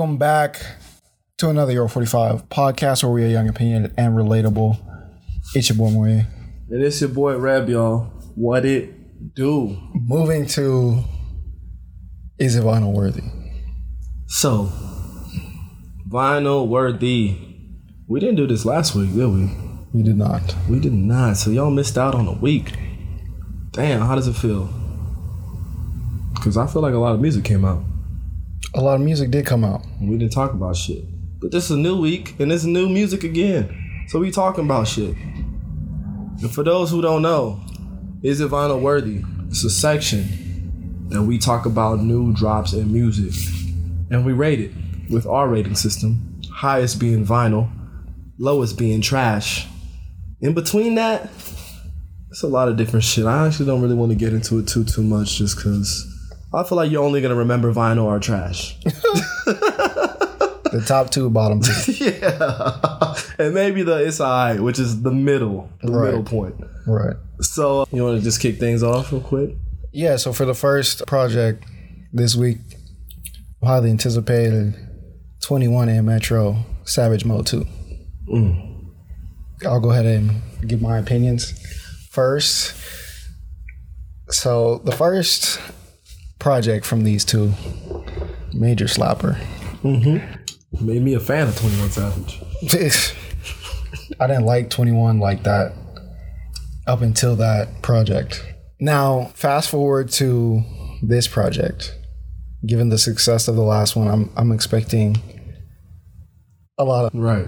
Welcome back to another Euro 45 podcast where we are young, opinionated, and relatable. It's your boy Moye. And it's your boy Reb, y'all. What it do? Moving to Is it vinyl worthy? So, vinyl worthy. We didn't do this last week, did we? We did not. We did not. So y'all missed out on a week. Damn, how does it feel? Because I feel like a lot of music came out. A lot of music did come out. We didn't talk about shit. But this is a new week and it's new music again. So we talking about shit. And for those who don't know, is it vinyl worthy? It's a section that we talk about new drops in music. And we rate it with our rating system. Highest being vinyl, lowest being trash. In between that, it's a lot of different shit. I actually don't really want to get into it too too much just because I feel like you're only gonna remember vinyl or trash. The top two, bottom two. yeah. and maybe the it's alright, which is the middle, the Right. middle point. right. So you want to just kick things off real quick? Yeah, so for the first project this week, highly anticipated 21 and Metro Savage Mode 2. Mm. I'll go ahead and give my opinions first. So the first project from these two, Major Slapper. Mm-hmm. Made me a fan of Twenty One Savage. I didn't like 21 like that up until that project. Now, fast forward to this project. Given the success of the last one, I'm I'm expecting a lot of Right.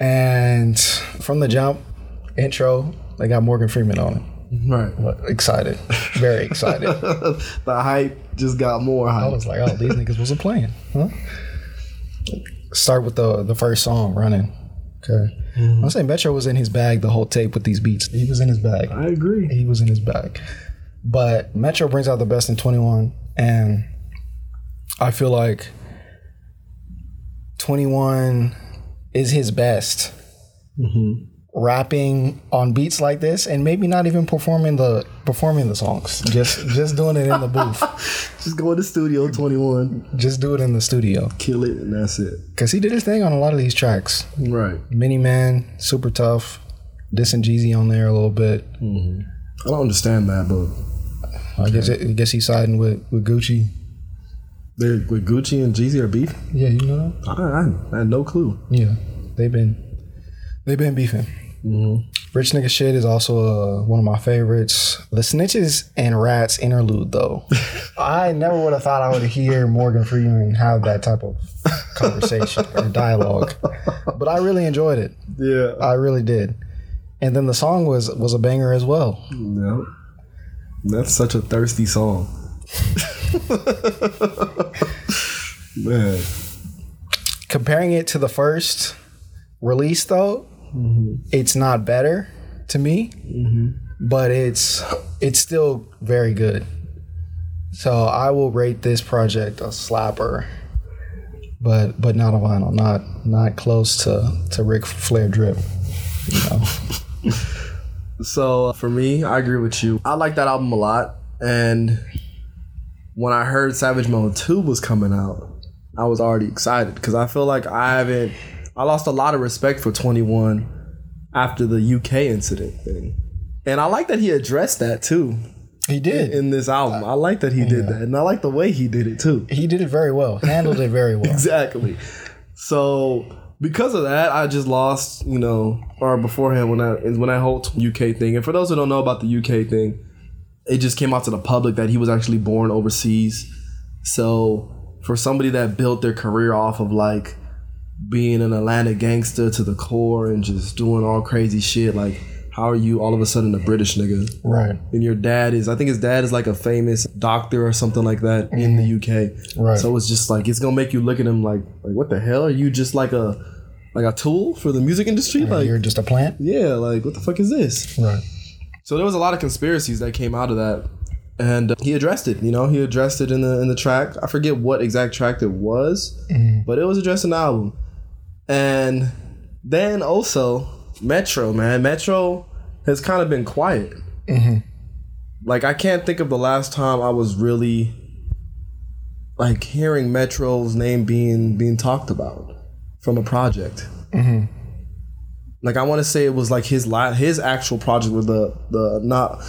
and from the jump intro, they got Morgan Freeman on it. Right. Excited. Very excited. the hype just got more I was like, oh, these niggas wasn't playing. Huh? Start with the the first song running. Okay. I'm saying Metro was in his bag the whole tape with these beats. He was in his bag. I agree. He was in his bag. But Metro brings out the best in 21. And I feel like 21 is his best. Mm-hmm. Rapping on beats like this and maybe not even performing the performing the songs. Just just doing it in the booth. Just go in the studio, Twenty One, Just do it in the studio. kill it, and that's it. Cause he did his thing on a lot of these tracks. Right. Many Men, super tough. Dissing Jeezy on there a little bit. Mm-hmm. I don't understand that, but I guess I guess he's siding with, with Gucci. they're with Gucci and Jeezy are beef. Yeah, you know. I, I, I had no clue. Yeah, they've been they've been beefing. Rich nigga shit is also uh, one of my favorites. The snitches and rats interlude though. I never would have thought I would hear Morgan Freeman have that type of conversation or dialogue, but I really enjoyed it. Yeah. I really did. And then the song was was a banger as well. No. That's such a thirsty song. Man. Comparing it to the first release though, it's not better to me, but it's it's still very good. So I will rate this project a slapper, but but not a vinyl, not not close to to Ric Flair drip. You know, So uh, for me, I agree with you. I like that album a lot. And when I heard Savage Mode 2 was coming out, I was already excited because I feel like I haven't, I lost a lot of respect for 21 after the UK incident thing. And I like that he addressed that too he did. in this album. I like that he did that. And I like the way he did it too. He did it very well. Handled it very well. Exactly. So because of that, I just lost, you know, or beforehand when I when I whole UK thing. And for those who don't know about the UK thing, it just came out to the public that he was actually born overseas. So for somebody that built their career off of like being an Atlanta gangster to the core and just doing all crazy shit, like how are you all of a sudden a British nigga? Right. and your dad is I think his dad is like a famous doctor or something like that in the UK. Right. So it's just like it's gonna make you look at him like like what the hell are you just like a like a tool for the music industry? Like You're just a plant. yeah, like what the fuck is this? Right. So there was a lot of conspiracies that came out of that. and uh, he addressed it. You know, he addressed it in the in the track. I forget what exact track it was, but it was addressed in the album. And then also Metro, man, Metro has kind of been quiet. Mm-hmm. Like I can't think of the last time I was really like hearing Metro's name being being talked about from a project. Mm-hmm. Like I want to say it was like his la- his actual project with the the not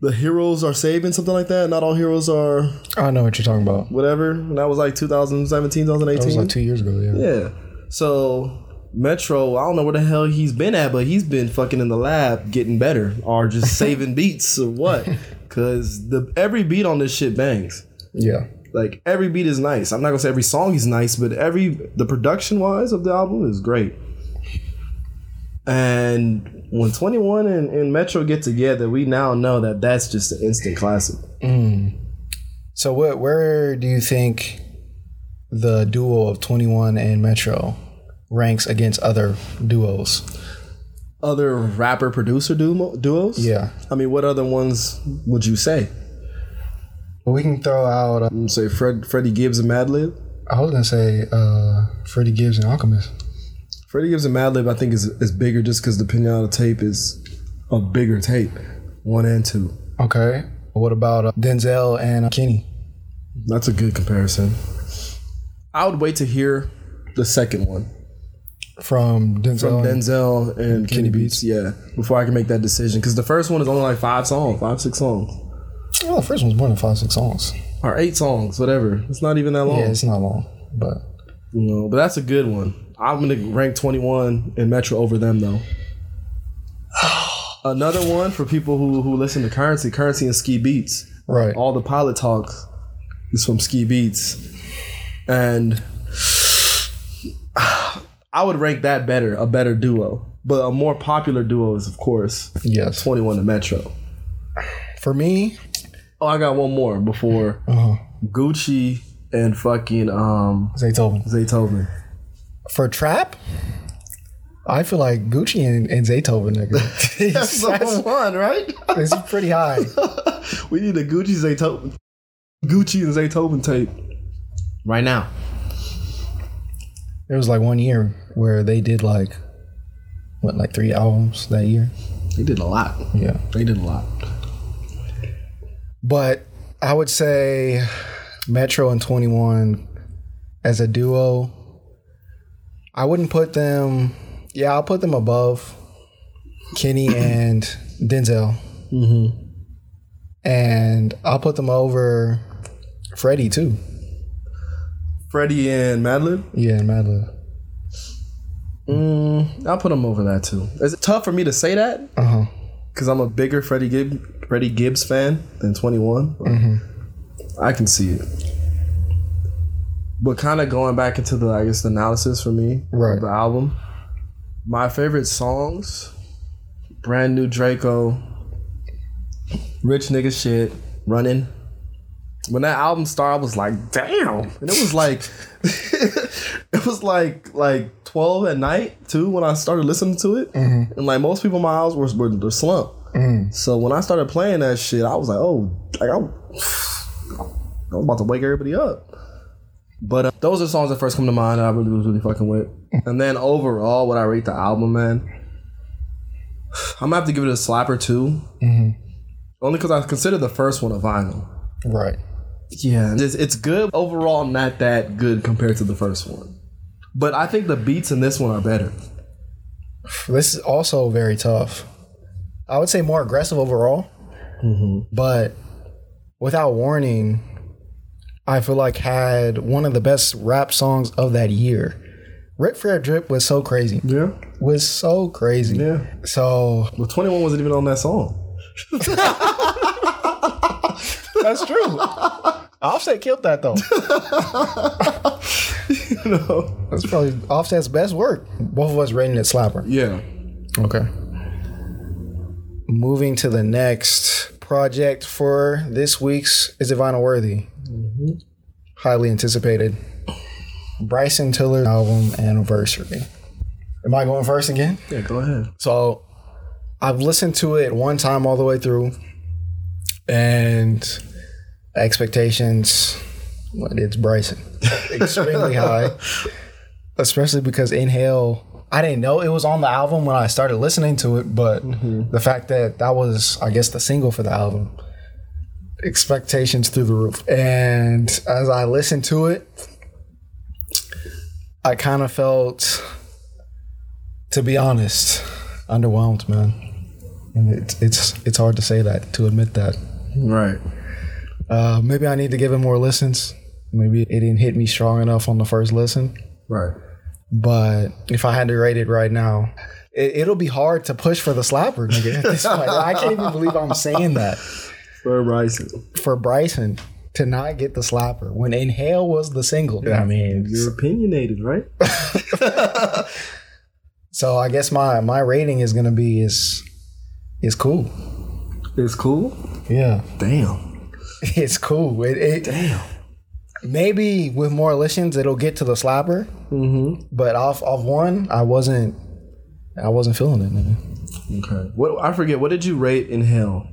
the heroes are saving something like that. Not all heroes are I know what you're talking about. whatever. And that was like 2017, 2018. That was 2018. like two years ago. Yeah. yeah. So Metro, I don't know where the hell he's been at, but he's been fucking in the lab getting better or just saving beats or what. Cause the every beat on this shit bangs. Yeah. Like every beat is nice. I'm not gonna say every song is nice, but every the production wise of the album is great. And when 21 and, and Metro get together, we now know that that's just an instant classic. Mm. So what? Where do you think the duo of Twenty One and Metro ranks against other duos? Other rapper producer duo- duos? Yeah. I mean, what other ones would you say? Well, we can throw out. Uh, say Fred, Freddie Gibbs and Madlib. I was gonna say uh, Freddie Gibbs and Alchemist. Freddie Gibbs and Madlib, I think, is is bigger just because the Pinata tape is a bigger tape, one and two. Okay. What about uh, Denzel and uh, Kenny? That's a good comparison. I would wait to hear the second one From Denzel. from and- Denzel and Kenny Kenny Beats. Yeah, before I can make that decision, because the first one is only like five songs, five six songs, well, the first one's more than five, six songs. or eight songs, whatever. It's not even that long. Yeah, it's not long, but You know, but that's a good one. I'm gonna rank 21 in Metro over them though. Another one for people who who listen to Currency, Currency and Ski Beats. right. All the pilot talks is from Ski Beats, and I would rank that better, a better duo. But a more popular duo is of course Yes. 21 to Metro. For me, Oh, I got one more before uh, Gucci and fucking um Zaytoven. Zaytoven. For trap, I feel like Gucci and, and Zaytoven, nigga. That's the one, right? it's pretty high. we need a Gucci Zaytoven, Gucci and Zaytoven tape right now. There was like one year where they did like what, like three albums that year. They did a lot. Yeah. They did a lot. But I would say Metro and 21 as a duo, I wouldn't put them, yeah, I'll put them above Kenny and Denzel. Mm-hmm. And I'll put them over Freddie too. Freddie and Madlib. Yeah, and Madlib. Mm, I'll put them over that too. Is it tough for me to say that Uh huh. because I'm a bigger Freddie Gibb, Freddie Gibbs fan than 21? but I can see it. But kind of going back into the, I guess, the analysis for me Right. of the album. My favorite songs: Brand New Draco, Rich Nigga Shit, Running. When that album started, I was like, "Damn!" And it was like, it was like like twelve at night too when I started listening to it, mm-hmm. and like most people in my house were were the slump. Mm-hmm. So when I started playing that shit, I was like, "Oh, like I, I was about to wake everybody up." But uh, those are songs that first come to mind that I really was really fucking with. Mm-hmm. And then overall, what I rate the album, man, I'm gonna have to give it a slapper too. Only because I consider the first one a vinyl. Right. Yeah, it's, it's good overall, not that good compared to the first one. But I think the beats in this one are better. This is also very tough. I would say more aggressive overall, mm-hmm. but without warning, I feel like had one of the best rap songs of that year. Ric Flair Drip was so crazy. Yeah, Was so crazy. yeah. So But 21 wasn't even on that song. that's true. Offset killed that though. you know? That's probably Offset's best work. Both of us rating it slapper. Yeah. Okay. Moving to the next project for this week's Is It Vinyl Worthy? Mm-hmm. Highly anticipated. Bryson Tiller album anniversary. Am I going first again? Yeah, go ahead. So I've listened to it one time all the way through. and expectations. Well, it's Bryson, extremely high, especially because Inhale. I didn't know it was on the album when I started listening to it, but mm-hmm. the fact that that was, I guess, the single for the album, expectations through the roof. And as I listened to it, I kind of felt, to be honest, underwhelmed, man. And it's it's it's hard to say that to admit that. Right. Uh, maybe I need to give it more listens. Maybe it didn't hit me strong enough on the first listen. Right. But if I had to rate it right now, it, it'll be hard to push for the slapper, nigga. At this point. I can't even believe I'm saying that For Bryson. for Bryson to not get the slapper when Inhale was the single. I mean, You're opinionated, right? so I guess my my rating is gonna be is is cool. It's cool. Yeah, Damn. it's cool. It, it Damn. maybe with more listens it'll get to the slapper, Mm-hmm. but off of one I wasn't I wasn't feeling it. Nigga. Okay. What I forget. What did you rate Inhale?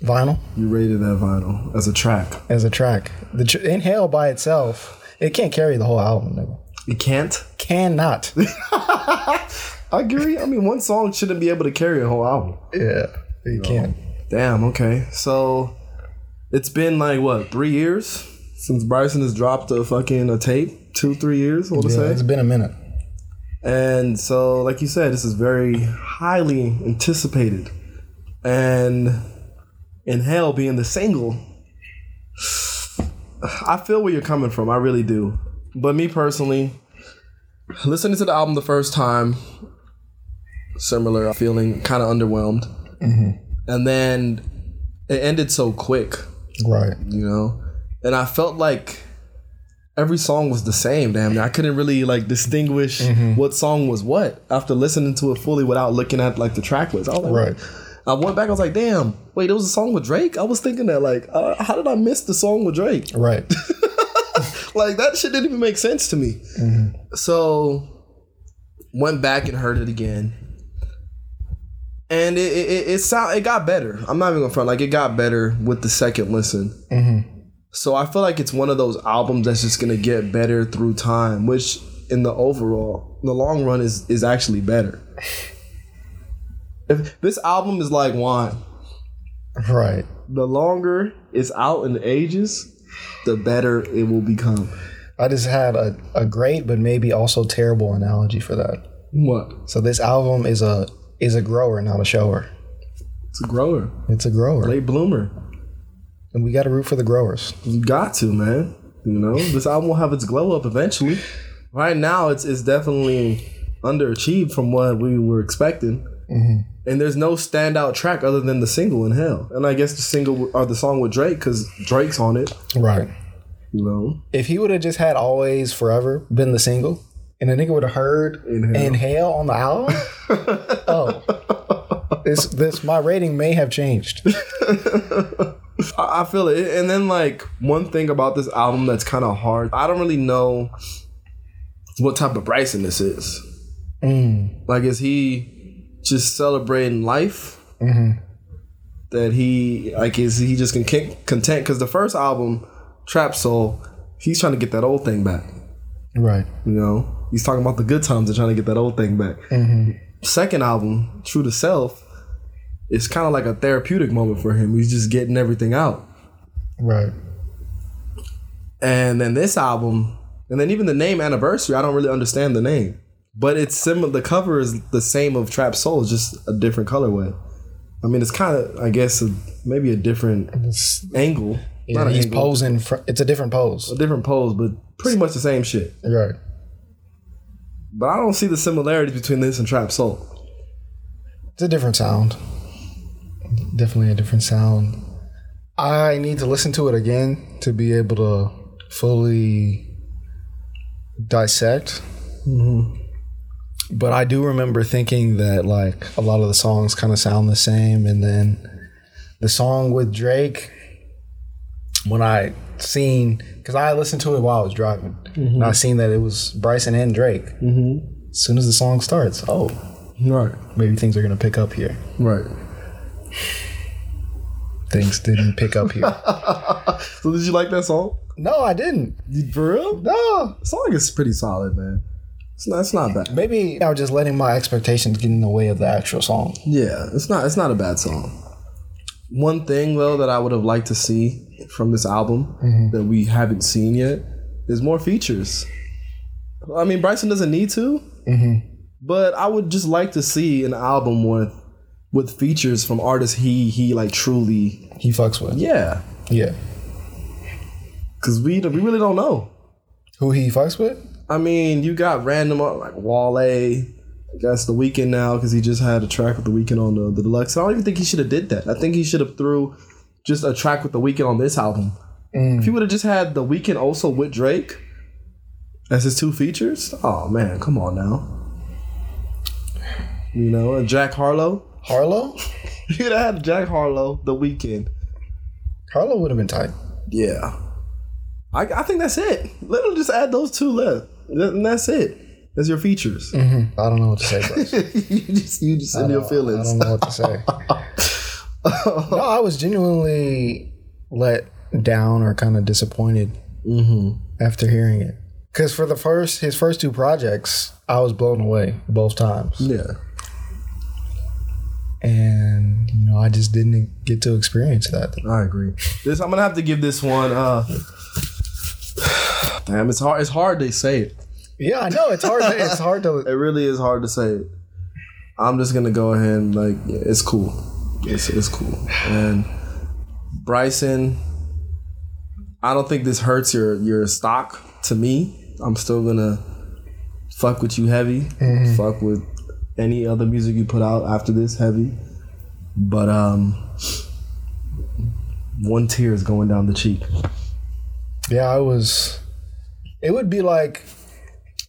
Vinyl You rated that vinyl as a track. as a track. The tr- Inhale by itself, it can't carry the whole album. Nigga. It can't. Cannot. I agree. I mean, one song shouldn't be able to carry a whole album. yeah, it can't. Damn. Okay. So it's been like what three years since Bryson has dropped a fucking a tape. Two, three years. I want to Yeah, it's say. been a minute. And so, like you said, this is very highly anticipated. And Inhale being the single, I feel where you're coming from. I really do. But me personally, listening to the album the first time, similar feeling, kind of underwhelmed. Mm-hmm. And then it ended so quick, Right. you know? And I felt like every song was the same. Damn, I couldn't really like distinguish what song was what after listening to it fully without looking at like the track list. I was like, Right. I went back. I was like, damn, wait, it was a song with Drake. I was thinking that like, uh, how did I miss the song with Drake? Right. Like that shit didn't even make sense to me. So went back and heard it again. And it it, it, it sound it got better. I'm not even gonna front like it got better with the second listen. Mm-hmm. So I feel like it's one of those albums that's just gonna get better through time, which in the overall, in the long run, is is actually better. If this album is like wine, right. the longer it's out in the ages, the better it will become. I just had a, a great but maybe also terrible analogy for that. What? So this album is a is a grower, not a shower. It's a grower, It's a grower. late bloomer. And we gotta root for the growers. You got to, man. You know, this album will have its glow up eventually. Right now, it's it's definitely underachieved from what we were expecting. Mm-hmm. And there's no standout track other than the single Inhale, and I guess the single or the song with Drake because Drake's on it. Right. You know, If he would have just had Always Forever been the single, and the nigga would have heard Inhale. Inhale. on the album, oh, this this my rating may have changed. I, feel it. And then like one thing about this album that's kind of hard, I don't really know what type of Bryson this is. Mm. Like, is he just celebrating life? Mm-hmm. That he like is he just con- content? Because the first album, Trap Soul, he's trying to get that old thing back. Right. You know, he's talking about the good times and trying to get that old thing back. Mm-hmm. Second album, True to Self, it's kind of like a therapeutic moment for him. He's just getting everything out. Right. And then this album, and then even the name Anniversary, I don't really understand the name. But it's similar. The cover is the same of Trap Soul, just a different colorway. I mean, it's kind of, I guess, a, maybe a different It's- angle. yeah, he's angle, posing. For, it's a different pose. a different pose, but pretty much the same shit. Right. But I don't see the similarities between this and Trap Soul. It's a different sound. Definitely a different sound. I need to listen to it again to be able to fully dissect. Mm-hmm. But I do remember thinking that like a lot of the songs kind of sound the same, and then the song with Drake. When I seen, because I listened to it while I was driving, and I seen that it was Bryson and Drake. Mm-hmm. As soon as the song starts, oh, Right. maybe things are gonna pick up here. Right. things didn't pick up here. So did you like that song? no, I didn't. For real? No. The song is pretty solid, man. It's not. It's not bad. Maybe I was just letting my expectations get in the way of the actual song. Yeah, it's not. It's not a bad song. One thing though that I would have liked to see from this album that we haven't seen yet is more features. I mean, Bryson doesn't need to, but I would just like to see an album with with features from artists he he like truly He fucks with. yeah. Yeah. Because we we really don't know. Who he fucks with? I mean, you got random uh, like Wale. I guess the Weeknd now because he just had a track with the Weeknd on the, the deluxe. I don't even think he should have did that. I think he should have threw just a track with the Weeknd on this album. Mm. If he would have just had the Weeknd also with Drake as his two features, oh man, come on now. You know, and Jack Harlow. Harlow? You'd have had Jack Harlow the Weeknd. Harlow would have been tight. Yeah. I, I think that's it. Let Literally just add those two left. And that's it. That's your features. Mm-hmm. I don't know what to say, you just you just in your feelings. I don't know what to say. no, I was genuinely let down or kind of disappointed after hearing it. Because for the first, his first two projects, I was blown away both times, Yeah. and you know, I just didn't get to experience that. I agree. This I'm gonna have to give this one uh Damn, it's hard it's hard to say it. Yeah, I know it's hard. To, it's hard to. It really is hard to say it. I'm just gonna go ahead and like yeah, it's cool. It's it's cool. And Bryson, I don't think this hurts your your stock to me. I'm still gonna fuck with you heavy. Fuck with any other music you put out after this heavy. But um one tear is going down the cheek. Yeah, I was. It would be like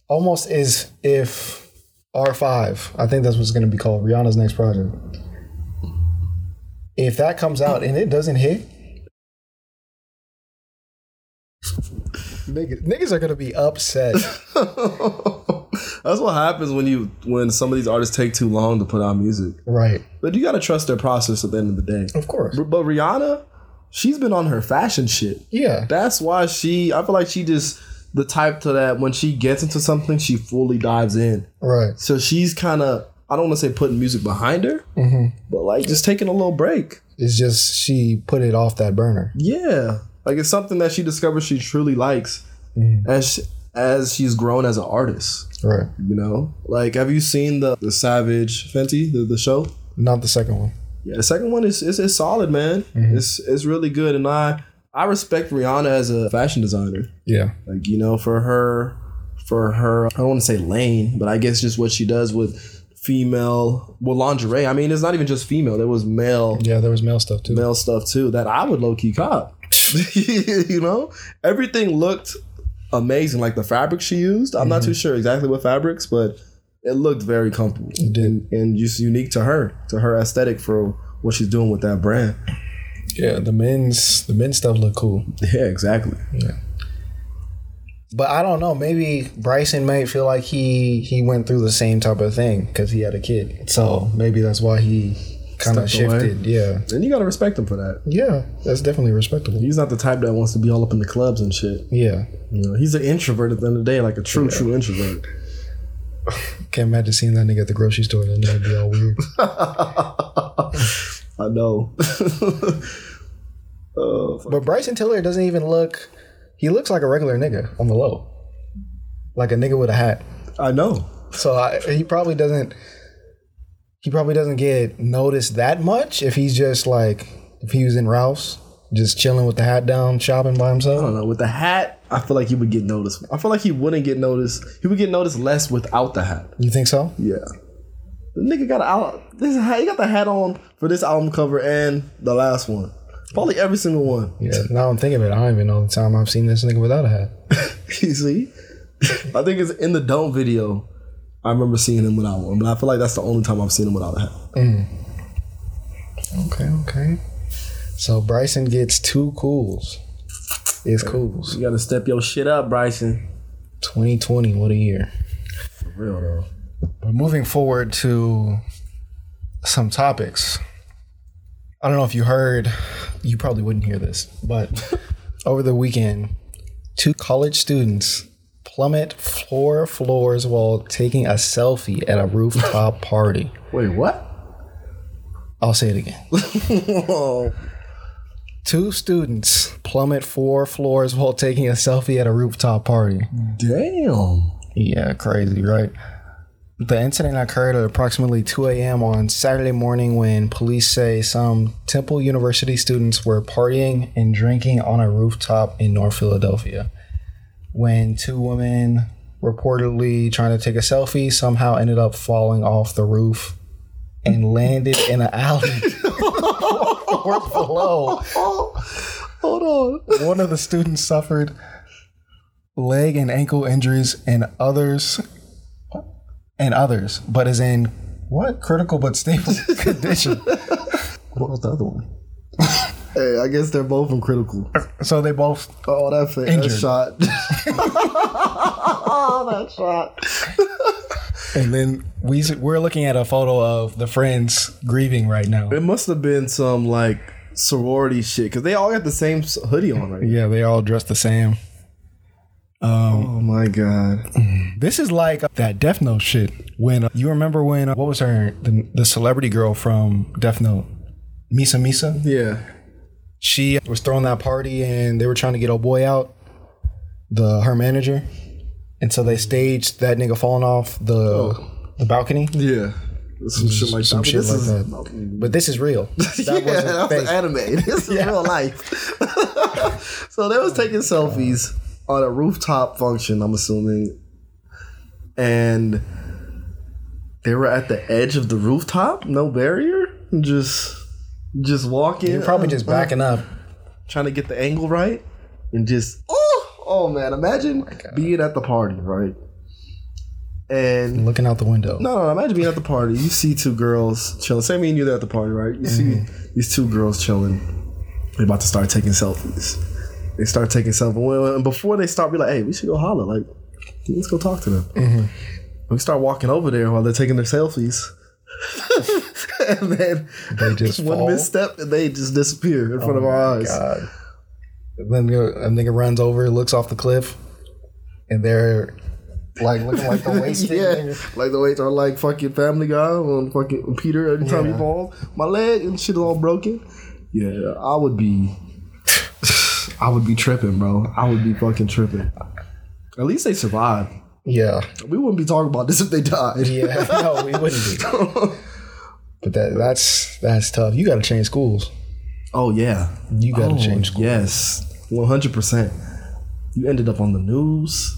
almost as if R5. I think that's what's going to be called Rihanna's next project. If that comes out and it doesn't hit, niggas, niggas are to be upset. That's what happens when you when some of these artists take too long to put out music. right. But you gotta trust their process at the end of the day. Of course. But but Rihanna, she's been on her fashion shit. Yeah. That's why she. I feel like she just the type to that when she gets into something, she fully dives in. Right. So she's kind of. I don't want to say putting music behind her, mm-hmm. but like just taking a little break. It's just she put it off that burner. Yeah, like it's something that she discovers she truly likes mm-hmm. as she, as she's grown as an artist. Right. You know, like have you seen the the Savage Fenty the, the show? Not the second one. Yeah, the second one is is, is solid, man. Mm-hmm. It's it's really good, and I I respect Rihanna as a fashion designer. Yeah. Like you know, for her for her, I don't want to say lane, but I guess just what she does with female well lingerie. I mean, it's not even just female. There was male Yeah, there was male stuff too. male stuff too that I would low key cop. you know, everything looked amazing. Like the fabric she used, I'm not mm-hmm. too sure exactly what fabrics, but it looked very comfortable It did. and, and just unique to her, to her aesthetic for what she's doing with that brand. Yeah, the men's the men's stuff looked cool. Yeah, exactly. But I don't know. Maybe Bryson might feel like he he went through the same type of thing because he had a kid. So maybe that's why he kind of Stepped away. shifted. Yeah, And you gotta respect him for that. yeah, that's definitely respectable. He's not the type that wants to be all up in the clubs and shit. Yeah, You know, he's an introvert at the end of the day, like a true, true introvert. can't imagine seeing that nigga at the grocery store. Then that'd be all weird. I know. oh. But Bryson Tiller doesn't even look. He looks like a regular nigga on the low, like a nigga with a hat. I know. So I, he probably doesn't. He probably doesn't get noticed that much if he's just like if he was in Rouse, just chilling with the hat down, shopping by himself. I don't know. With the hat, I feel like he would get noticed. I feel like he wouldn't get noticed. He would get noticed less without the hat. You think so? Yeah. The nigga got a this hat. He got the hat on for this album cover and the last one. Probably every single one. Yeah. Now I'm thinking of it. I don't even know the time I've seen this nigga without a hat. you see? I think it's in the Don't video. I remember seeing him without one, but I feel like that's the only time I've seen him without a hat. Mm. Okay, okay. So Bryson gets two cools. It's cools. You gotta step your shit up, Bryson. 2020, what a year. For real though. But moving forward to some topics. I don't know if you heard, you probably wouldn't hear this, but over the weekend, two college students plummet four floors while taking a selfie at a rooftop party. Wait, what? I'll say it again. two students plummet four floors while taking a selfie at a rooftop party. damn. Yeah, crazy, right? The incident occurred at approximately 2 a.m. on Saturday morning when police say some Temple University students were partying and drinking on a rooftop in North Philadelphia. When two women reportedly trying to take a selfie somehow ended up falling off the roof and landed in an alley or below. Hold on. One of the students suffered leg and ankle injuries, and others, and others, but is in what critical but stable condition. What about the other one? hey, I guess they're both in critical. So they both, Oh, that fa- that shot. oh, that shot. and then we we're looking at a photo of the friends grieving right now. It must have been some like sorority shit because they all got the same hoodie on, right? Yeah, they all dressed the same. Um, oh my god. This is like that Death Note shit. When uh, you remember when uh, what was her the, the celebrity girl from Death Note, Misa Misa? Yeah. she was throwing that party and they were trying to get old boy out, the her manager, and so they staged that nigga falling off the oh. the balcony. Yeah. Some shit like Some that. shit But this like is- that. But this is real. That yeah, wasn't that's fake. anime. This is real life. so they was taking oh selfies on a rooftop function, I'm assuming. And they were at the edge of the rooftop, no barrier, just just walking. You're probably just uh, backing up. trying to get the angle right and just oh oh man, imagine being at the party, right? And Looking out the window. no, no, imagine being at the party. You see two girls chilling. Say me and you there at the party, right? You see these two girls chilling. They're about to start taking selfies. They start taking selfies. Well, And before they start, be like, hey, we should go holler. Like, let's go talk to them. Mm-hmm. We start walking over there while they're taking their selfies. and then They just one fall? misstep and they just disappear in front of oh our eyes. God. Then you know, a nigga runs over, looks off the cliff, and they're like looking like the waist. yeah, nigga. like the waist are like fucking Family Guy on fucking Peter every time he Yeah. falls. My leg and shit is all broken. Yeah, I would be, I would be tripping, bro. I would be fucking tripping. At least they survived. Yeah. We wouldn't be talking about this if they died. Yeah. No, we wouldn't be. But that that's that's tough. You gotta change schools. Oh yeah, You gotta oh, change schools. Yes, one hundred percent. You ended up on the news,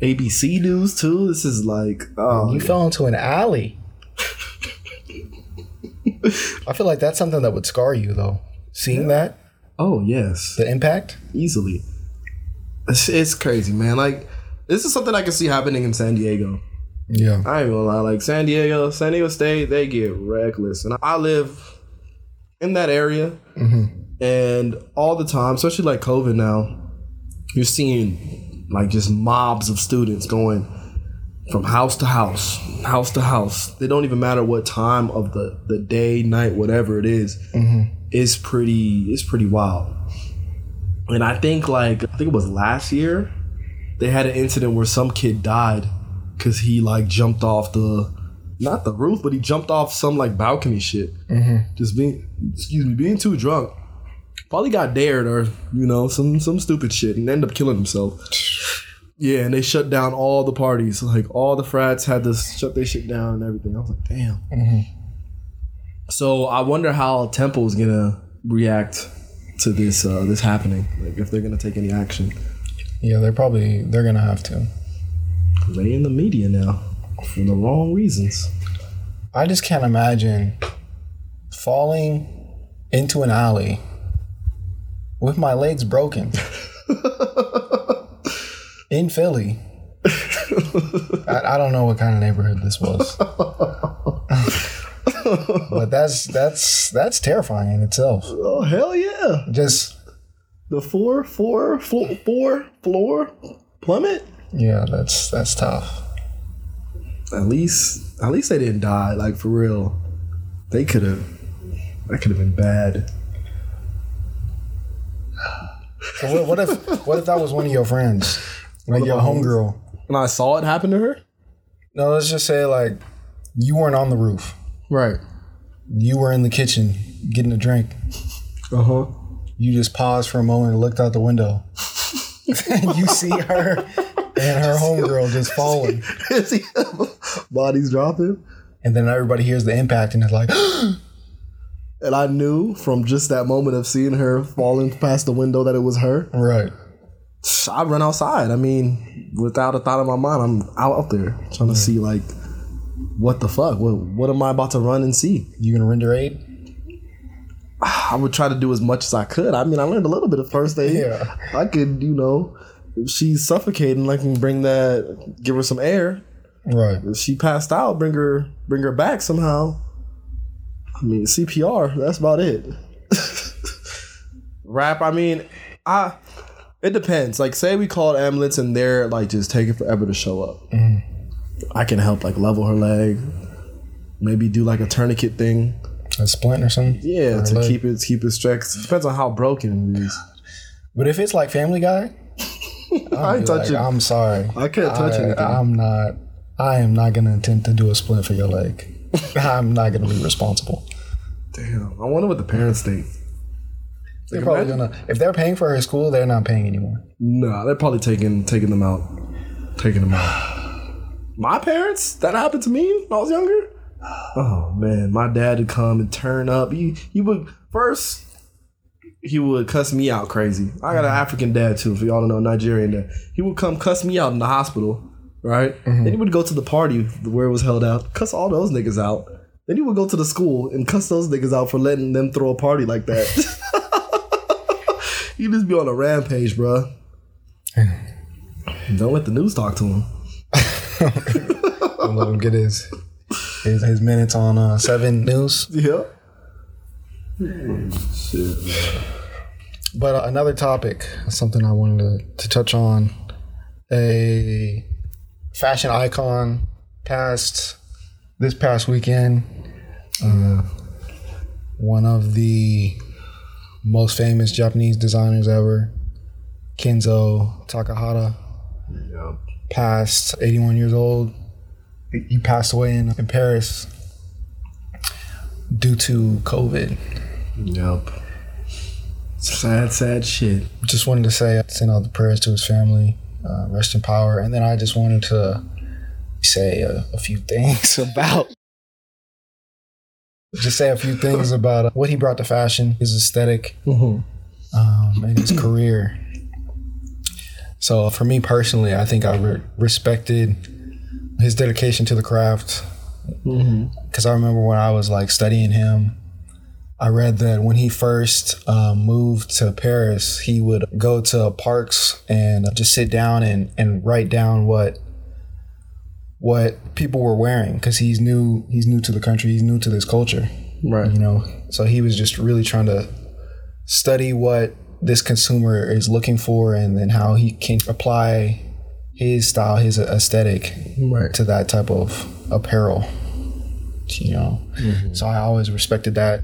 ABC News too. This is like, oh, You fell into an alley. I feel like that's something that would scar you though. Seeing that, oh yes. the impact. easily. It's, it's crazy, man. Like this is something I can see happening in San Diego. Yeah. I ain't gonna lie. Like San Diego, San Diego State, they get reckless, and I live in that area, mm-hmm. and all the time, especially like COVID now, you're seeing like just mobs of students going from house to house, house to house. They don't even matter what time of the the day, night, whatever it is. Mm-hmm. It's pretty. It's pretty wild. And I think like I think it was last year, they had an incident where some kid died because he like jumped off the not the roof, but he jumped off some like balcony shit. Mm-hmm. Just being excuse me, being too drunk. Probably got dared or you know some some stupid shit and ended up killing himself. Yeah, and they shut down all the parties. Like all the frats had to shut their shit down and everything. I was like, damn. So I wonder how Temple's gonna react to this uh, this happening. Like if they're gonna take any action. Yeah, they're probably they're gonna have to. They in the media now for the wrong reasons. I just can't imagine falling into an alley with my legs broken in Philly. I, I don't know what kind of neighborhood this was, but that's that's that's terrifying in itself. Oh hell yeah! Just The four four floor four floor plummet. yeah, that's that's tough. At least at least they didn't die. Like for real, they could have. That could have been bad. So what, what if what if that was one of your friends, like your homegirl? And I saw it happen to her. No, let's just say like you weren't on the roof. Right. You were in the kitchen getting a drink. Uh huh. You just paused for a moment and looked out the window. and you see her and her homegirl just falling. Bodies dropping. And then everybody hears the impact and it's like, And I knew from just that moment of seeing her falling past the window that it was her. right. I run outside. I mean, without a thought in my mind, I'm out, out there trying to see like what the fuck. What what am I about to run and see? You gonna render aid? I would try to do as much as I could. I mean, I learned a little bit of first aid. Yeah. I could, you know, if she's suffocating, I can bring that, give her some air. Right. If she passed out, bring her, bring her back somehow. I mean, CPR. That's about it. Rap. I mean, I. It depends. Like, say we called an ambulance and they're like just taking forever to show up. Mm-hmm. I can help like level her leg, maybe do like a tourniquet thing. A splint or something? Yeah, Or to leg. keep it keep it stretched. Depends on how broken it is. But if it's like Family Guy, I ain't touching. It. I'm sorry. I can't touch I, anything. I'm not. I am not gonna attempt to do a splint for your leg. I'm not gonna be responsible. Damn. I wonder what the parents think. They're Like, probably imagine- gonna. If they're paying for her school, they're not paying anymore. Nah, they're probably taking taking them out. Taking them out. My parents? That happened to me when I was younger? Oh man, my dad would come and turn up. He he would first he would cuss me out crazy. I got an mm-hmm. African dad too, if y'all don't know, Nigerian dad. He would come cuss me out in the hospital, right? Mm-hmm. Then he would go to the party where it was held out, cuss all those niggas out. Then he would go to the school and cuss those niggas out for letting them throw a party like that. He'd just be on a rampage, bruh. Don't let the news talk to him. Don't let him get his his, his minutes on uh, Seven News. Yeah. But uh, another topic, something I wanted to, to touch on, a fashion icon passed this past weekend. Uh, one of the most famous Japanese designers ever, Kenzo Takada, Yeah. Passed 81 years old. He- passed away in, in Paris due to COVID. Yep. Sad, sad shit. just wanted to say send all the prayers to his family uh, rest in power and then i just wanted to say a, a few things about just say a few things about uh, what he brought to fashion his aesthetic Mm-hmm. um, and his career so for me personally i think i re- respected his dedication to the craft Mm-hmm. because I remember when I was like studying him, I read that when he first um, moved to Paris, he would go to parks and just sit down and, and write down what what people were wearing because he's new he's new to the country he's new to this culture Right. you know so he was just really trying to study what this consumer is looking for and then how he can apply his style his aesthetic Right. to that type of apparel you know? So i always respected that.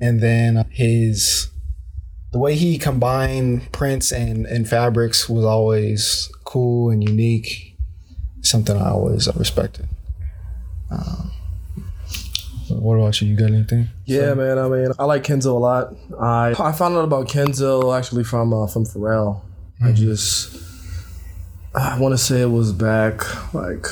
And then his the way he combined prints and and fabrics was always cool and unique something i always respected. Um, what about you you got anything Yeah, man. I mean, I like Kenzo a lot. I I found out about Kenzo actually from uh, from Pharrell. I mm-hmm. just I want to say it was back like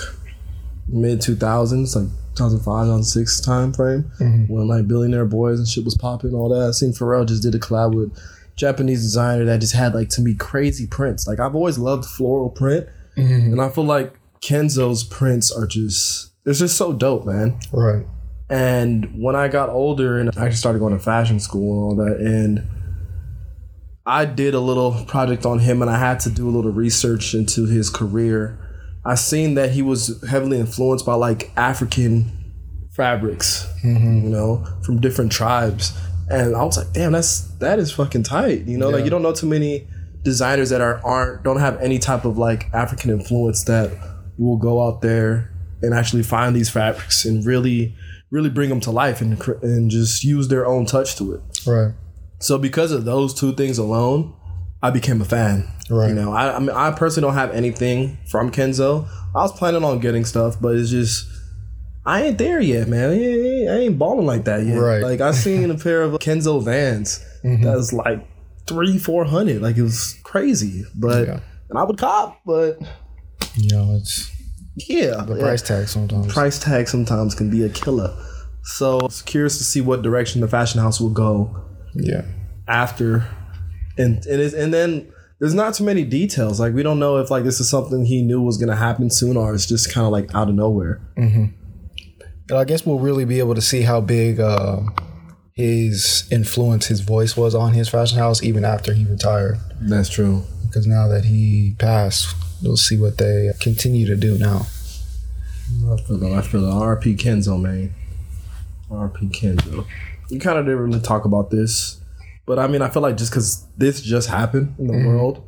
mid two thousands, like 2005, 2006 time frame mm-hmm. when like Billionaire Boys and shit was popping, all that. I seen Pharrell just did a collab with Japanese designer that just had like to me crazy prints. Like I've always loved floral print, mm-hmm. and I feel like Kenzo's prints are just it's just so dope, man. right And when I got older and I actually started going to fashion school and all that, and I did a little project on him and I had to do a little research into his career. I seen that he was heavily influenced by like African fabrics, mm-hmm. you know, from different tribes. And I was like, damn, that's that is fucking tight. You know, like you don't know too many designers that are aren't don't have any type of like African influence that will go out there and actually find these fabrics and really really bring them to life and and just use their own touch to it. Right. So because of those two things alone, I became a fan. Right. You know, I, I mean, I personally don't have anything from Kenzo. I was planning on getting stuff, but it's just I ain't there yet, man. I ain't, I ain't balling like that yet. Right. Like I seen a pair of Kenzo Vans Mm-hmm. that was like three, four hundred. Like it was crazy, but Yeah. and I would cop, but You know, it's yeah, the yeah. price tag sometimes. price tag sometimes can be a killer. So I was curious to see what direction the fashion house will go Yeah. after and and, it's, and then there's not too many details like we don't know if like this is something he knew was going to happen soon or it's just kind of like out of nowhere Mm-hmm. And I guess we'll really be able to see how big uh, his influence, his voice was on his fashion house even after he retired. that's true Because now that he passed, we'll see what they continue to do now. i feel the, I feel the rp kenzo man rp kenzo we kind of didn't really talk about this but i mean i feel like just because this just happened in the world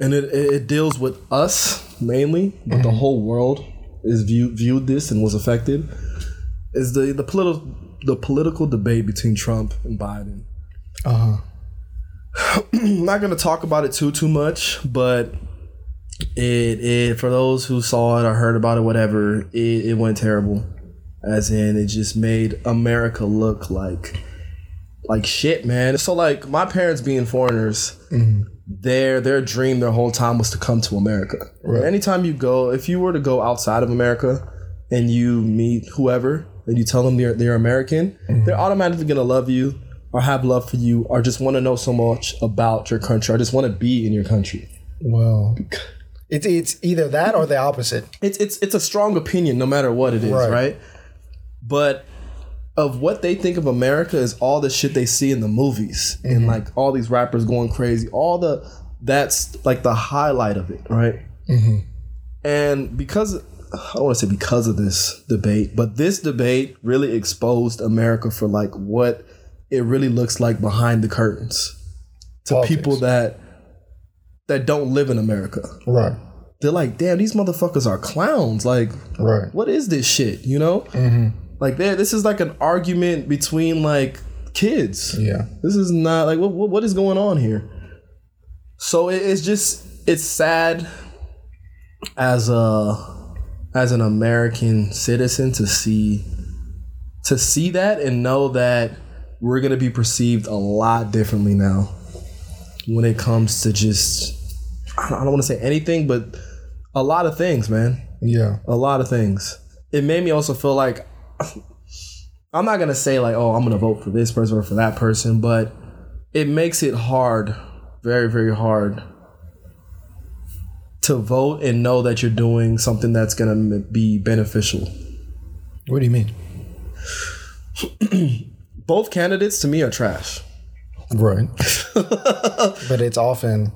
and it, it, it deals with us mainly but the whole world is viewed viewed this and was affected is the the political the political debate between Trump and Biden. Uh huh. I'm not gonna talk about it too too much, but it it for those who saw it or heard about it, whatever, it, it went terrible. As in, it just made America look like like shit, man. So like my parents being foreigners, mm-hmm. their their dream their whole time was to come to America. Right. Anytime you go, if you were to go outside of America and you meet whoever and you tell them they're they're American, mm-hmm. they're automatically gonna love you or have love for you or just want to know so much about your country or just want to be in your country. Well, it's it's either that or the opposite. It's it's it's a strong opinion no matter what it is, Right. right? But of what they think of America is all the shit they see in the movies and mm-hmm. like all these rappers going crazy. All the that's like the highlight of it, right? Mm-hmm. And because I don't want to say because of this debate, but this debate really exposed America for like what it really looks like behind the curtains to Politics. people that that don't live in America. Right. They're like, damn, these motherfuckers are clowns. Like, Right. what is this shit? You know, mm-hmm. like there, this is like an argument between like kids. Yeah. This is not like what what, what is going on here. So it, it's just it's sad as a as an American citizen to see to see that and know that we're gonna be perceived a lot differently now when it comes to just I don't, want to say anything, but a lot of things, man Yeah. a lot of things. It made me also feel like I'm not gonna say like, oh, I'm gonna vote for this person or for that person, but it makes it hard, very, very hard to vote and know that you're doing something that's gonna be beneficial. What do you mean? Both candidates to me are trash. Right. but it's often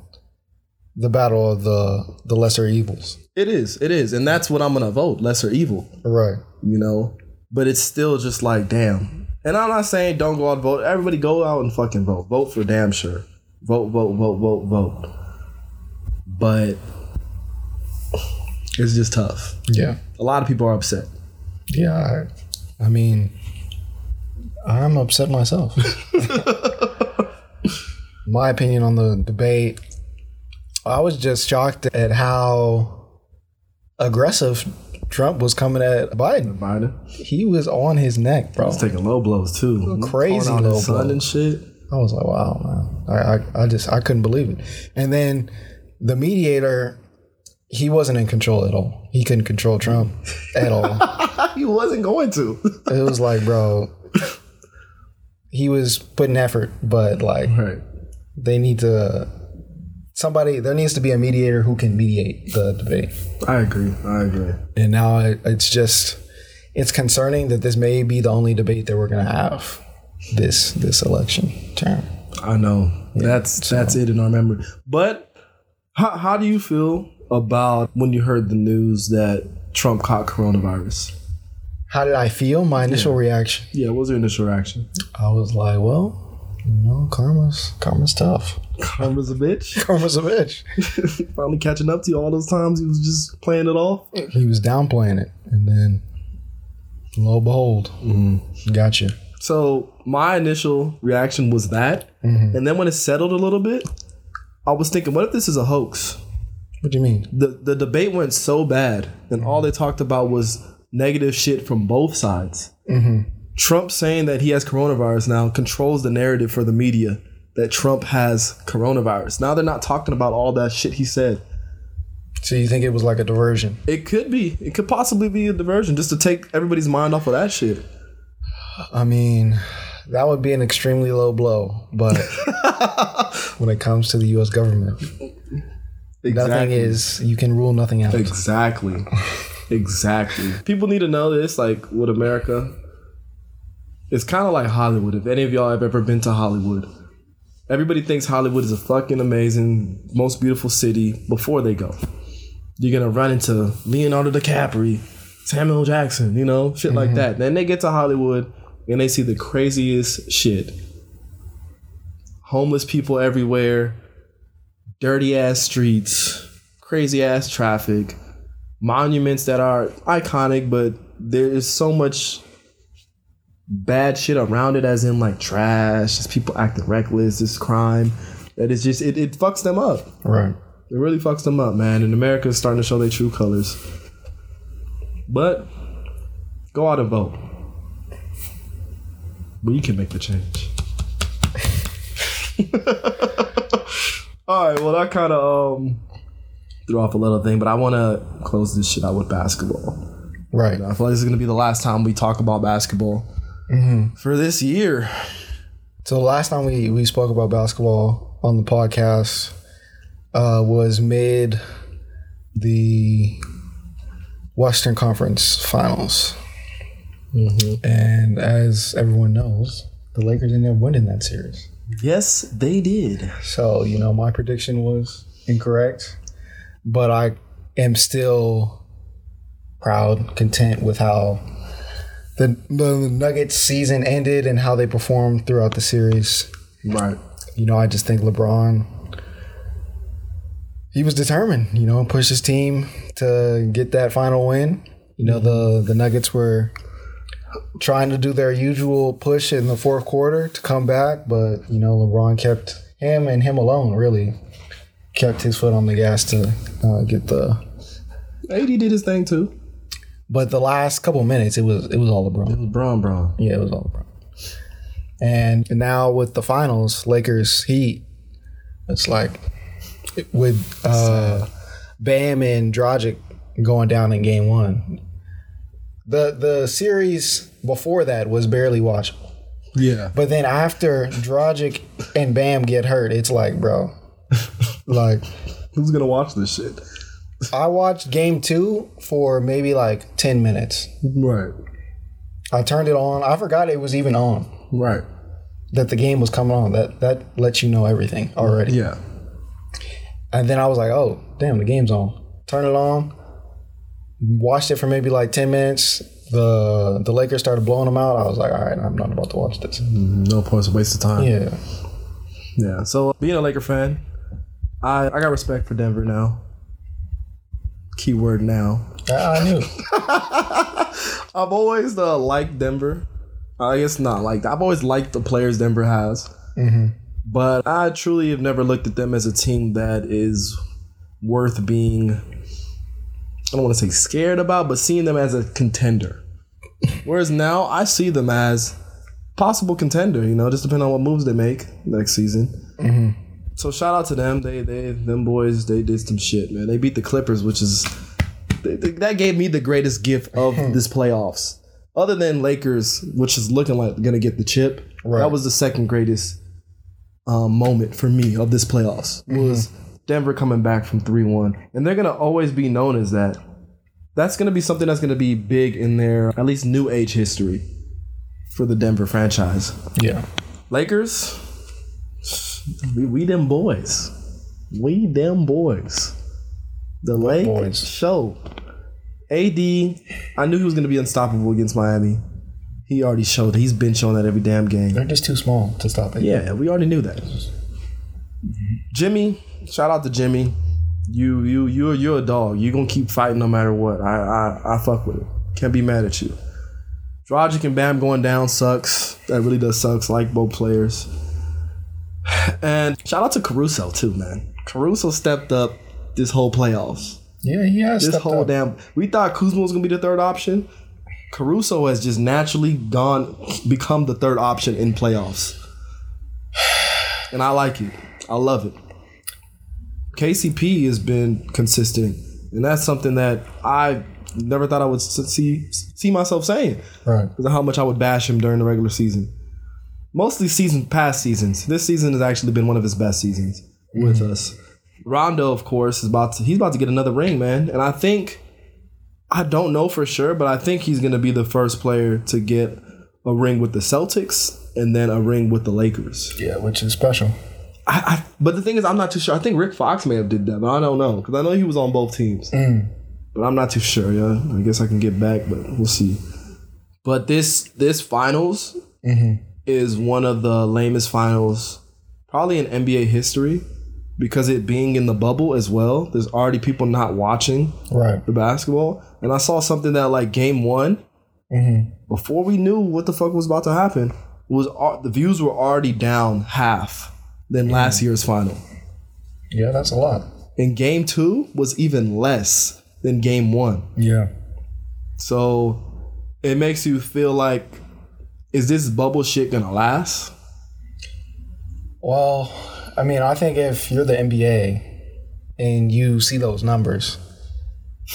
the battle of the the lesser evils. It is, it is, and that's what I'm gonna vote. Lesser evil. Right. you know. But it's still just like, damn. And I'm not saying don't go out and vote. Everybody go out and fucking vote. Vote for damn sure. Vote, vote, vote, vote, vote. But it's just tough. Yeah. A lot of people are upset. Yeah. I, I mean, I'm upset myself. My opinion on the debate, I was just shocked at how aggressive Trump was coming at Biden. Biden. He was on his neck, bro. He's taking low blows too. Crazy low blows. and shit. I was like, wow, man. I, I, I just, I couldn't believe it. And then the mediator, he wasn't in control at all. He couldn't control Trump at all. he wasn't going to. it was like, bro, he was putting effort, but like, right. they need to, somebody, there needs to be a mediator who can mediate the debate. I agree. I agree. And now it, it's just, it's concerning that this may be the only debate that we're going to have this, this election term. I know. that's that's it in our memory. But how how do you feel about when you heard the news that Trump caught coronavirus? How did I feel? My initial reaction. Yeah, what was your initial reaction? I was like, well, you know, karma's karma's tough. Karma's a bitch. Karma's a bitch. Finally catching up to you all those times he was just playing it off. He was downplaying it, and then Lo and behold. Mm-hmm. Gotcha. So my initial reaction was that, mm-hmm. and then when it settled a little bit, I was thinking, what if this is a hoax? What do you mean? the the debate went so bad, and all they talked about was negative shit from both sides. Mm-hmm. Trump saying that he has coronavirus now controls the narrative for the media that Trump has coronavirus. Now they're not talking about all that shit he said. So you think it was like a diversion? It could be. It could possibly be a diversion just to take everybody's mind off of that shit. I mean, that would be an extremely low blow, but when it comes to the U.S. government, nothing is you can rule nothing out. Exactly. exactly. People need to know this, like with America. It's kind of like Hollywood. If any of y'all have ever been to Hollywood, everybody thinks Hollywood is a fucking amazing, most beautiful city before they go. You're gonna run into Leonardo DiCaprio, Samuel Jackson, you know, shit like mm-hmm. that. Then they get to Hollywood and they see the craziest shit. Homeless people everywhere, dirty ass streets, crazy ass traffic, monuments that are iconic, but there is so much bad shit around it, as in like trash, just people acting reckless, this crime. That is just it, it fucks them up. Right. It really fucks them up, man. And America is starting to show their true colors. But go out and vote. We can make the change. All right, well that kind of um threw off a little thing, but I want to close this shit out with basketball. Right. I feel like this is gonna be the last time we talk about basketball for this year. So the last time we we spoke about basketball on the podcast uh, was mid the Western Conference Finals, and as everyone knows, the Lakers ended up winning that series. Yes, they did. So you know my prediction was incorrect, but I am still proud, content with how the, the Nuggets season ended and how they performed throughout the series. Right. You know, I just think LeBron he was determined, you know, push his team to get that final win. You know, the the Nuggets were trying to do their usual push in the fourth quarter to come back, but you know, LeBron kept him and him alone really kept his foot on the gas to uh, get the AD did his thing too. but the last couple minutes it was it was all LeBron. It was Bron Bron. Yeah, it was all LeBron. And now with the finals, Lakers Heat, it's like with uh, Bam and Dragic going down in game one. The the series before that was barely watchable. Yeah. But then after Dragic and Bam get hurt, it's like, bro, like Who's gonna watch this shit? I watched game two for maybe like ten minutes. Right. I turned it on. I forgot it was even on. Right. That the game was coming on. That that lets you know everything already. Yeah. And then I was like, oh, damn, the game's on. Turn it on. Watched it for maybe like 10 minutes. The the Lakers started blowing them out. I was like, all right, I'm not about to watch this. Mm-hmm. No points, a waste of time. Yeah. Yeah. So being a Laker fan, I I got respect for Denver now. Keyword now. I, I knew. I've always uh, liked Denver. I guess not like I've always liked the players Denver has, but I truly have never looked at them as a team that is worth being. I don't want to say scared about, but seeing them as a contender. Whereas now I see them as possible contender. You know, just depending on what moves they make next season. So shout out to them. They they them boys they did some shit, man. They beat the Clippers, which is they- they- that gave me the greatest gift of this playoffs. Other than Lakers, which is looking like gonna get the chip, Right. that was the second greatest um, moment for me of this playoffs. Was Denver coming back from three one, and they're gonna always be known as that. That's gonna be something that's gonna be big in their at least new age history for the Denver franchise. Yeah. Lakers, we, we them boys. We them boys. The Lake boys. show. AD, I knew he was going to be unstoppable against Miami. He already showed. He's been showing that every damn game. They're just too small to stop it. Yeah, we already knew that. Jimmy, shout out to Jimmy. You you you you're a dog. You're gonna keep fighting no matter what. I I I fuck with it. Can't be mad at you. Dragic and Bam going down sucks. That really does sucks. Like both players. And shout out to Caruso too, man. Caruso stepped up this whole playoffs. Yeah, he has This whole up. damn. We thought Kuzma was gonna be the third option. Caruso has just naturally gone become the third option in playoffs, and I like it. I love it. KCP has been consistent, and that's something that I never thought I would see see myself saying Right. because of how much I would bash him during the regular season. Mostly season past seasons. This season has actually been one of his best seasons with mm. us. Rondo, of course, is about to he's about to get another ring, man. And I think I don't know for sure, but I think he's gonna be the first player to get a ring with the Celtics and then a ring with the Lakers. Yeah, which is special. I, I but the thing is I'm not too sure. I think Rick Fox may have did that, but I don't know. Because I know he was on both teams. Mm. But I'm not too sure, yeah. I guess I can get back, but we'll see. But this this finals mm-hmm. Is one of the lamest finals probably in NBA history because it being in the bubble as well. There's already people not watching Right. the basketball. And I saw something that like game one, mm-hmm. before we knew what the fuck was about to happen, was the views were already down half than mm-hmm. last year's final. Yeah, that's a lot. And game two was even less than game one. Yeah. So it makes you feel like, is this bubble shit gonna last? Well, I mean, I think if you're the NBA and you see those numbers,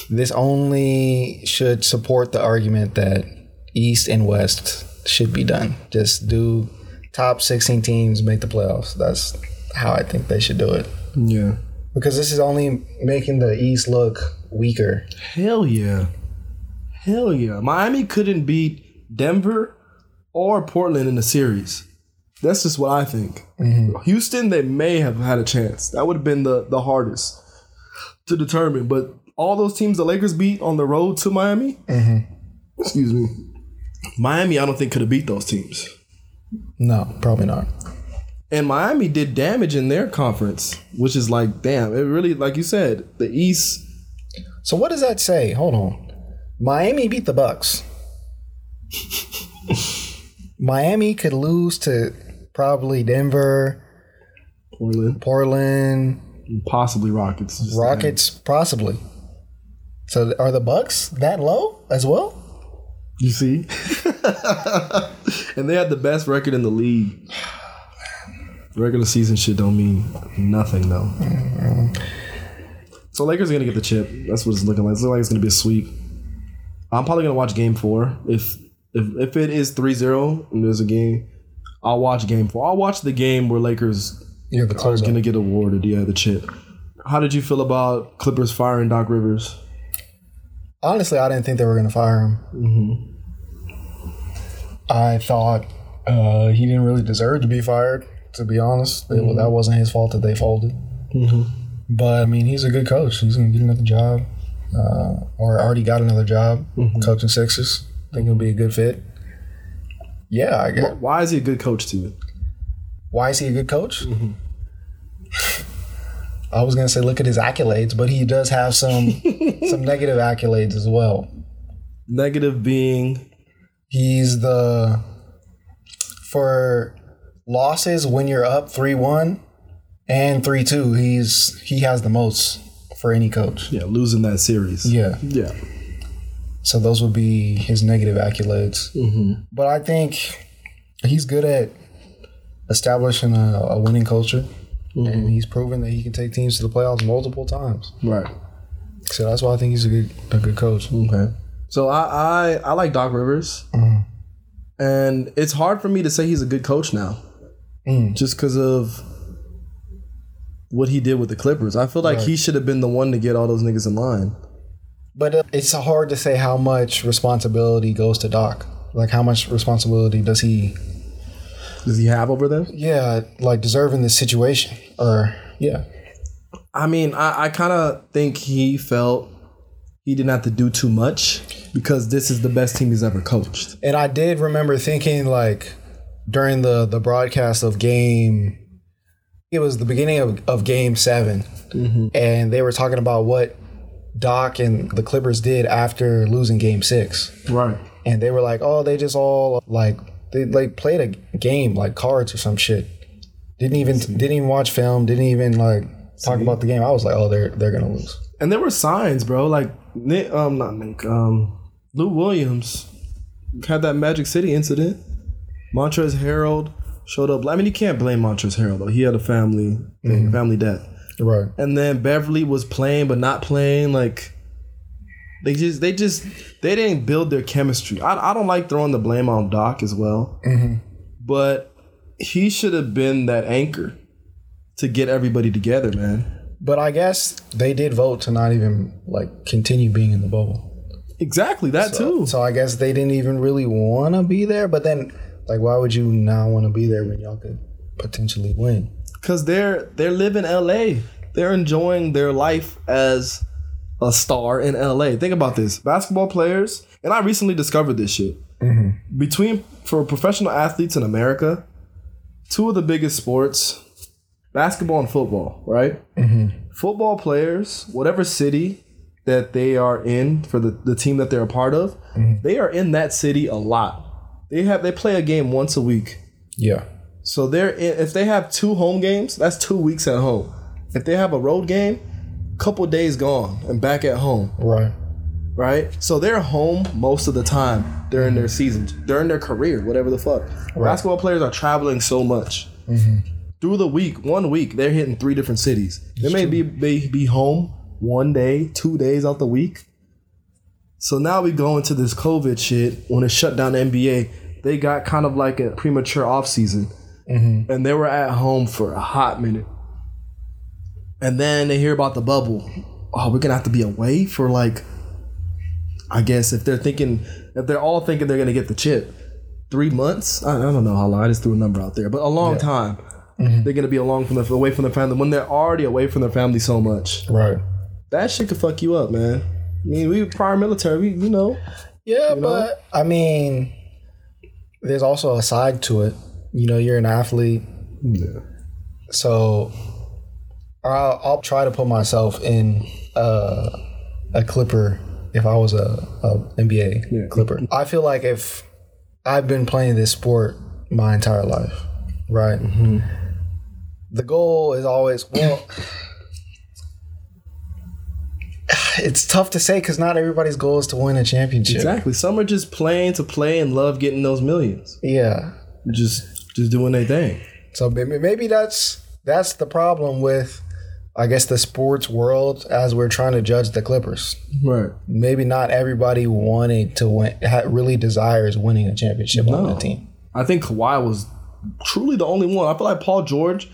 this only should support the argument that East and West should be done. Just do top 16 teams make the playoffs. That's how I think they should do it. Yeah. Because this is only making the East look weaker. Hell yeah. Hell yeah. Miami couldn't beat Denver or Portland in the series. That's just what I think. Mm-hmm. Houston, they may have had a chance. That would have been the, the hardest to determine. But all those teams the Lakers beat on the road to Miami, mm-hmm. excuse me, Miami, I don't think could have beat those teams. No, probably not. And Miami did damage in their conference, which is like, damn, it really, like you said, the East. So what does that say? Hold on. Miami beat the Bucks. Miami could lose to probably Denver, Portland, Portland, possibly Rockets. Rockets, possibly. So are the Bucks that low as well? You see? and they had the best record in the league. Regular season shit don't mean nothing though. So Lakers are gonna get the chip. That's what it's looking like. It's looking like it's gonna be a sweep. I'm probably gonna watch game four. If if if it is 3-0 and there's a game, I'll watch game four. I'll watch the game where Lakers Yeah, the are gonna get awarded, yeah, the chip. How did you feel about Clippers firing Doc Rivers? Honestly, I didn't think they were going to fire him. I thought uh, he didn't really deserve to be fired. To be honest, It- that wasn't his fault that they folded. But I mean, he's a good coach. He's going to get another job, uh, or already got another job coaching Sixers. Think he'll be a good fit. Yeah, I get. Why is he a good coach to you? Why is he a good coach? Mm-hmm. I was gonna say look at his accolades, but he does have some some negative accolades as well. Negative being He's the for losses when you're up three one and three two. He's he has the most for any coach. yeah, losing that series. Yeah, Yeah. So those would be his negative accolades. Mm-hmm. But I think he's good at establishing a, a winning culture, mm-hmm. and he's proven that he can take teams to the playoffs multiple times. Right. So that's why I think he's a good a good coach. Okay. So I I, I like Doc Rivers, mm-hmm. and it's hard for me to say he's a good coach now, mm. just because of what he did with the Clippers. I feel like he should have been the one to get all those niggas in line. But uh, it's hard to say how much responsibility goes to Doc. Like how much responsibility does he? Does he have over them? Yeah, like deserving this situation, or yeah, I mean, I, I kind of think he felt he didn't have to do too much because this is the best team he's ever coached. And I did remember thinking like during the the broadcast of game it was the beginning of, of game 7 and they were talking about what Doc and the Clippers did after losing game six. Right. and they were like, "Oh, they just all like they like played a game like cards or some shit." Didn't even didn't even watch film. Didn't even like talk about the game. I was like, "Oh, they're they're gonna lose." And there were signs, bro. Like Nick, um, not Nick, um, Lou Williams had that Magic City incident. Montrezl Harrell showed up. I mean, you can't blame Montrezl Harrell though. He had a family thing, family death. Right. And then Beverley was playing but not playing. Like they just they just they didn't build their chemistry. I I don't like throwing the blame on Doc as well, mm-hmm. but he should have been that anchor to get everybody together, man. But I guess they did vote to not even like continue being in the bubble. Exactly that too. So I guess they didn't even really want to be there. But then, like, why would you not want to be there when y'all could potentially win? Cause they're they're living LA. They're enjoying their life as a star in LA. Think about this: basketball players, and I recently discovered this shit. Mm-hmm. Between for professional athletes in America, two of the biggest sports, basketball and football. Right? Mm-hmm. Football players, whatever city that they are in for the, the team that they're a part of, mm-hmm. they are in that city a lot. They have they play a game once a week. Yeah. So they're if they have two home games, that's two weeks at home. If they have a road game, couple days gone and back at home, Right. right? So they're home most of the time during their season, during their career, whatever the fuck. Basketball players are traveling so much. Mm-hmm. Through the week, one week, they're hitting three different cities. They may be, may be home one day, two days out the week. So now we go into this COVID shit when it shut down the NBA. They got kind of like a premature off season, and they were at home for a hot minute. And then they hear about the bubble. Oh, we're gonna have to be away for like, I guess if they're thinking, if they're all thinking they're gonna get the chip, three months. I, I don't know how long. I just threw a number out there, but a long time. Mm-hmm. They're gonna be along from the away from their family when they're already away from their family so much. Right. That shit could fuck you up, man. I mean, we prior military, we, you know. Yeah, but I mean, there's also a side to it. You know, you're an athlete, Yeah. so I'll, I'll try to put myself in uh, a Clipper if I was a, a NBA Clipper. I feel like if I've been playing this sport my entire life, right? The goal is always well. It's tough to say because not everybody's goal is to win a championship. Exactly. Some are just playing to play and love getting those millions. Yeah. Just just doing their thing. So maybe, maybe that's that's the problem with, I guess, the sports world as we're trying to judge the Clippers. Right. Maybe not everybody wanted to win, really desires winning a championship on No. the team. I think Kawhi was truly the only one. I feel like Paul George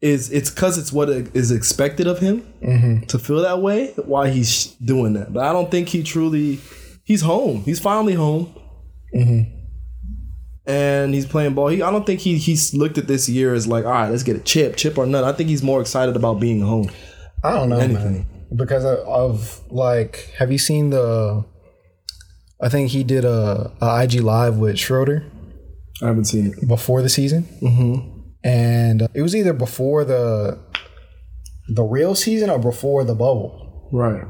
is it's because it's what is expected of him mm-hmm. to feel that way. Why he's doing that, but I don't think he truly. He's home. He's finally home, mm-hmm. And he's playing ball. He, I don't think he he's looked at this year as like, all right, let's get a chip, chip or none. I think he's more excited about being home. I don't know, Anything. man. Because of, of like, have you seen the? I think he did a, a IG live with Schroeder I haven't seen it. before the season, mm-hmm. and uh, it was either before the the real season or before the bubble. Right,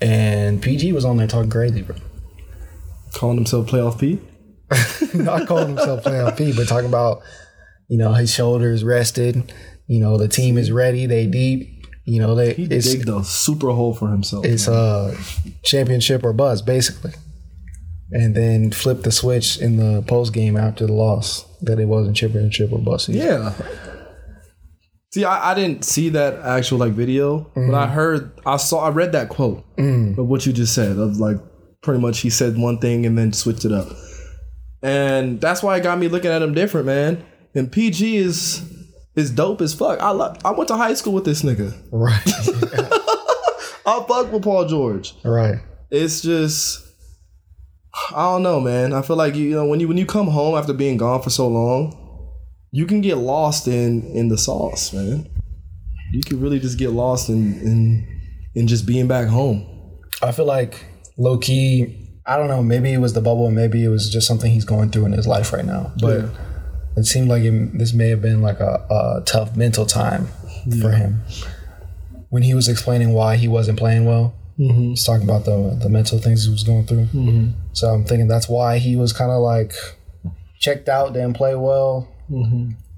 And PG was on there talking crazy, bro. calling himself playoff P. Not calling himself playoff P, but talking about, you know, his shoulders rested. You know, the team is ready. They deep. You know, they He it's digged a super hole for himself. it's uh championship or buzz basically, and then flip the switch in the post game after the loss that it wasn't championship or buzz. Yeah. See, I, I didn't see that actual like video, but I heard, I saw, I read that quote of what you just said of like pretty much he said one thing and then switched it up, and that's why it got me looking at him different, man. And PG is is dope as fuck. I love, I went to high school with this nigga. Right. I fuck with Paul George. right. It's just I don't know, man. I feel like you know when you when you come home after being gone for so long, you can get lost in in the sauce, man. You can really just get lost in in in just being back home. I feel like low key. I don't know. Maybe it was the bubble, and maybe it was just something he's going through in his life right now. But Yeah. it seemed like it, this may have been like a, a tough mental time for him when he was explaining why he wasn't playing well. Mm-hmm. He's talking about the the mental things he was going through. Mm-hmm. So I'm thinking that's why he was kind of like checked out, didn't play well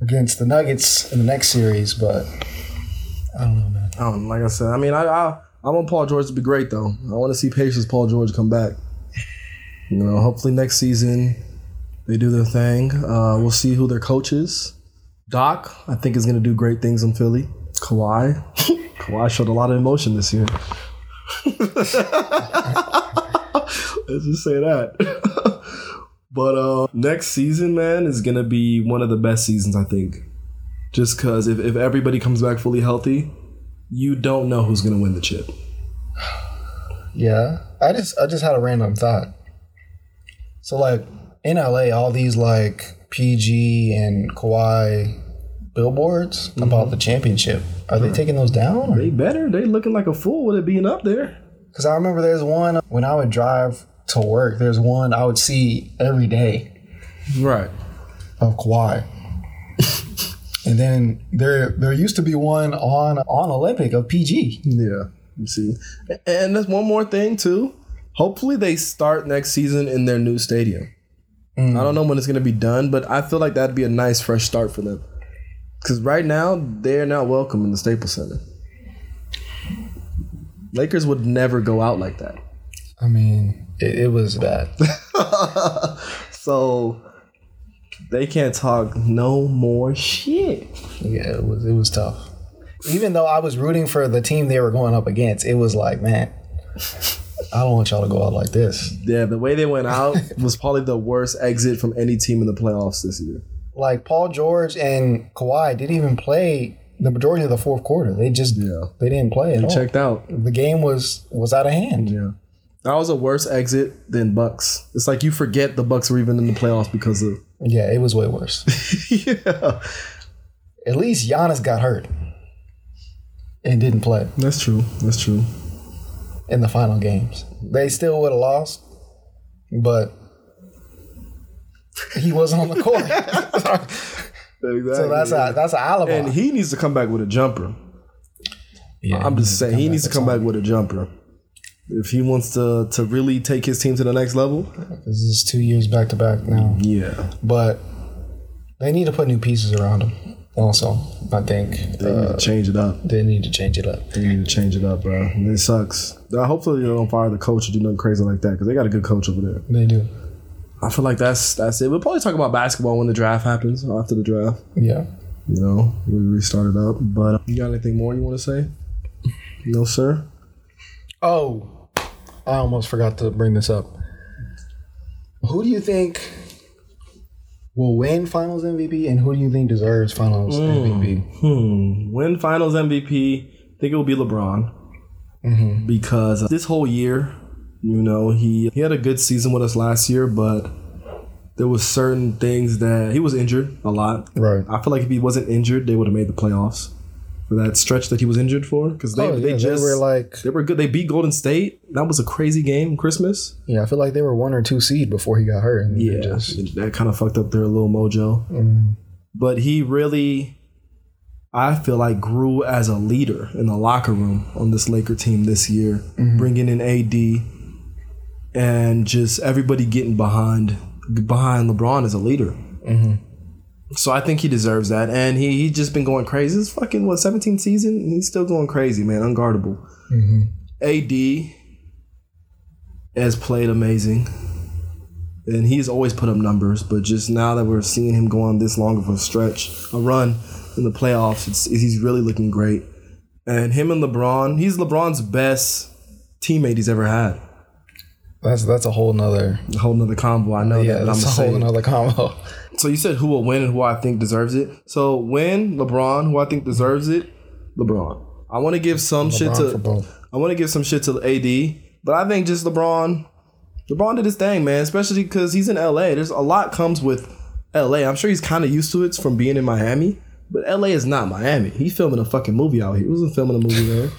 against the Nuggets in the next series. But I don't know, man. I don't, like I said, I mean, I, I I want Paul George to be great though. I want to see Patience Paul George come back. You know, hopefully next season they do their thing. Uh, we'll see who their coach is. Doc, I think is going to do great things in Philly. Kawhi, Kawhi showed a lot of emotion this year. Let's just say that. but uh, next season, man, is going to be one of the best seasons I think. Just because if, if everybody comes back fully healthy, you don't know who's going to win the chip. Yeah, I just I just had a random thought. So like in LA, all these like PG and Kawhi billboards about mm-hmm. the championship, are they taking those down? They better. They looking like a fool with it being up there. Because I remember there's one when I would drive to work. There's one I would see every day Right. of Kawhi. and then there there used to be one on on Olympic of PG. Yeah. You see. And there's one more thing too. Hopefully they start next season in their new stadium. I don't know when it's gonna be done, but I feel like that'd be a nice fresh start for them. Because right now they're not welcome in the Staples Center. Lakers would never go out like that. I mean, it, it was bad. So they can't talk no more shit. Yeah, it was it was tough. Even though I was rooting for the team they were going up against, it was like, man, I don't want y'all to go out like this. Yeah, the way they went out was probably the worst exit from any team in the playoffs this year. Like Paul George and Kawhi didn't even play the majority of the fourth quarter. They just Yeah. they didn't play at all. Checked out. The game was was out of hand. Yeah. That was a worse exit than Bucks. It's like you forget the Bucks were even in the playoffs because of Yeah, it was way worse. Yeah. At least Giannis got hurt and didn't play That's true. That's true. In the final games. They still would have lost, but he wasn't on the court. Exactly. so that's a that's an alibi. and he needs to come back with a jumper. yeah, I'm just saying he needs to come back. back with a jumper. If he wants to to really take his team to the next level, This is two years back to back now, yeah. but they need to put new pieces around him. Also, I think They need uh, to change it up. they need to change it up. They need to change it up, bro. It sucks. Uh, hopefully they don't fire the coach or do nothing crazy like that because they got a good coach over there. They do. I feel like that's that's it. We'll probably talk about basketball when the draft happens after the draft. Yeah. You know, we restart it up. But uh, you got anything more you want to say? No, sir. Oh, I almost forgot to bring this up. Who do you think will win Finals MVP, and who do you think deserves Finals MVP? Hmm. Win Finals MVP. I think it will be LeBron because this whole year, you know, he he had a good season with us last year, but there was certain things that he was injured a lot. Right. I feel like if he wasn't injured, they would have made the playoffs for that stretch that he was injured for because they Oh, they yeah, just they were like, they were good. They beat Golden State. That was a crazy game. Christmas. yeah, I feel like they were one or two seed before he got hurt. And Yeah, just that kind of fucked up their little mojo. Mm. But he really, I feel like, grew as a leader in the locker room on this Laker team this year, Mm-hmm. bringing in AD and just everybody getting behind behind LeBron as a leader. Mm-hmm. So I think he deserves that, and he he just been going crazy. This fucking what 17th season, he's still going crazy, man, unguardable. Mm-hmm. AD has played amazing. And he's always put up numbers, but just now that we're seeing him go on this long of a stretch, a run in the playoffs, it's, he's really looking great. And him and LeBron, he's LeBron's best teammate he's ever had. That's that's a whole nother A whole nother combo. I know yeah, that. but I'm that's a whole another combo. So you said who will win and who I think deserves it. So win LeBron, who I think deserves it, LeBron. I want to give some shit to. I want to give some shit to AD, but I think just LeBron. LeBron did his thing, man. Especially because he's in LA. There's a lot comes with LA. I'm sure he's kind of used to it from being in Miami, but LA is not Miami. He's filming a fucking movie out here. He wasn't filming a movie there.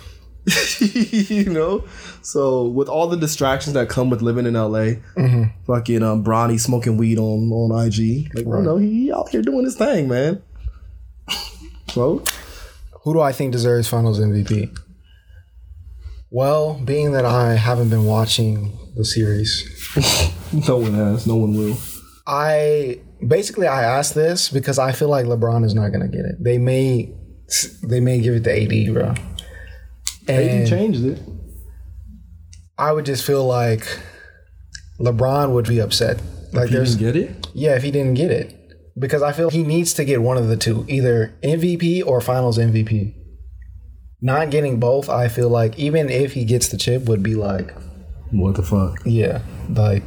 you know, so with all the distractions that come with living in LA, fucking um, Bronny smoking weed on on IG, like you know, he, he out here doing his thing, man. So Who do I think deserves Finals MVP? Well, being that I haven't been watching the series, No one has. No one will. I basically I asked this because I feel like LeBron is not gonna get it. They may they may give it to AD, bro. AD And changed it. I would just feel like LeBron would be upset. Like He there's didn't get it. yeah, if he didn't get it. Because I feel he needs to get one of the two, either MVP or finals MVP. Not getting both, I feel like even if he gets the chip would be like, What the fuck? yeah, like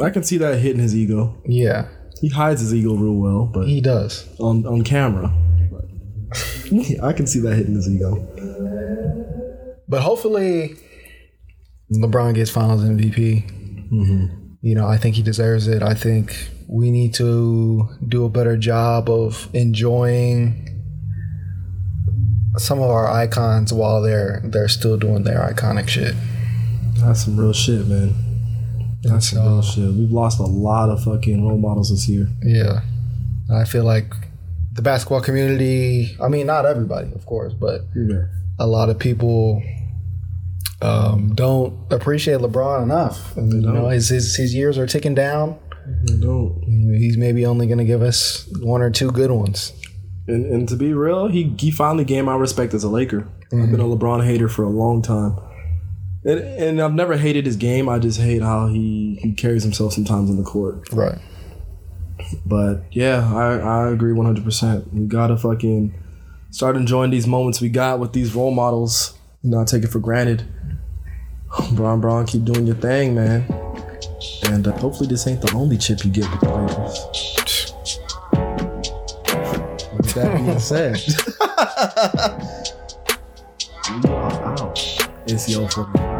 I can see that hitting his ego. yeah, He hides his ego real well, but he does. on on camera. I can see that hitting his ego. But hopefully, LeBron gets Finals MVP. Mm-hmm. You know, I think he deserves it. I think we need to do a better job of enjoying some of our icons while they're they're still doing their iconic shit. That's some real shit, man. That's some real shit. We've lost a lot of fucking role models this year. Yeah, I feel like the basketball community. I mean, not everybody, of course, but Yeah. A lot of people um, don't appreciate LeBron enough. You know, his, his his years are ticking down. They don't. He's maybe only going to give us one or two good ones. And, and to be real, he he finally gained my respect as a Laker. I've been a LeBron hater for a long time. And, and I've never hated his game. I just hate how he, he carries himself sometimes in the court. Right. But yeah, I, I agree 100%. We gotta fucking start enjoying these moments we got with these role models, not take it for granted. Bron Bron, keep doing your thing, man. And uh, hopefully, this ain't the only chip you get with the Lakers. With that being said, we are out. ACO 49.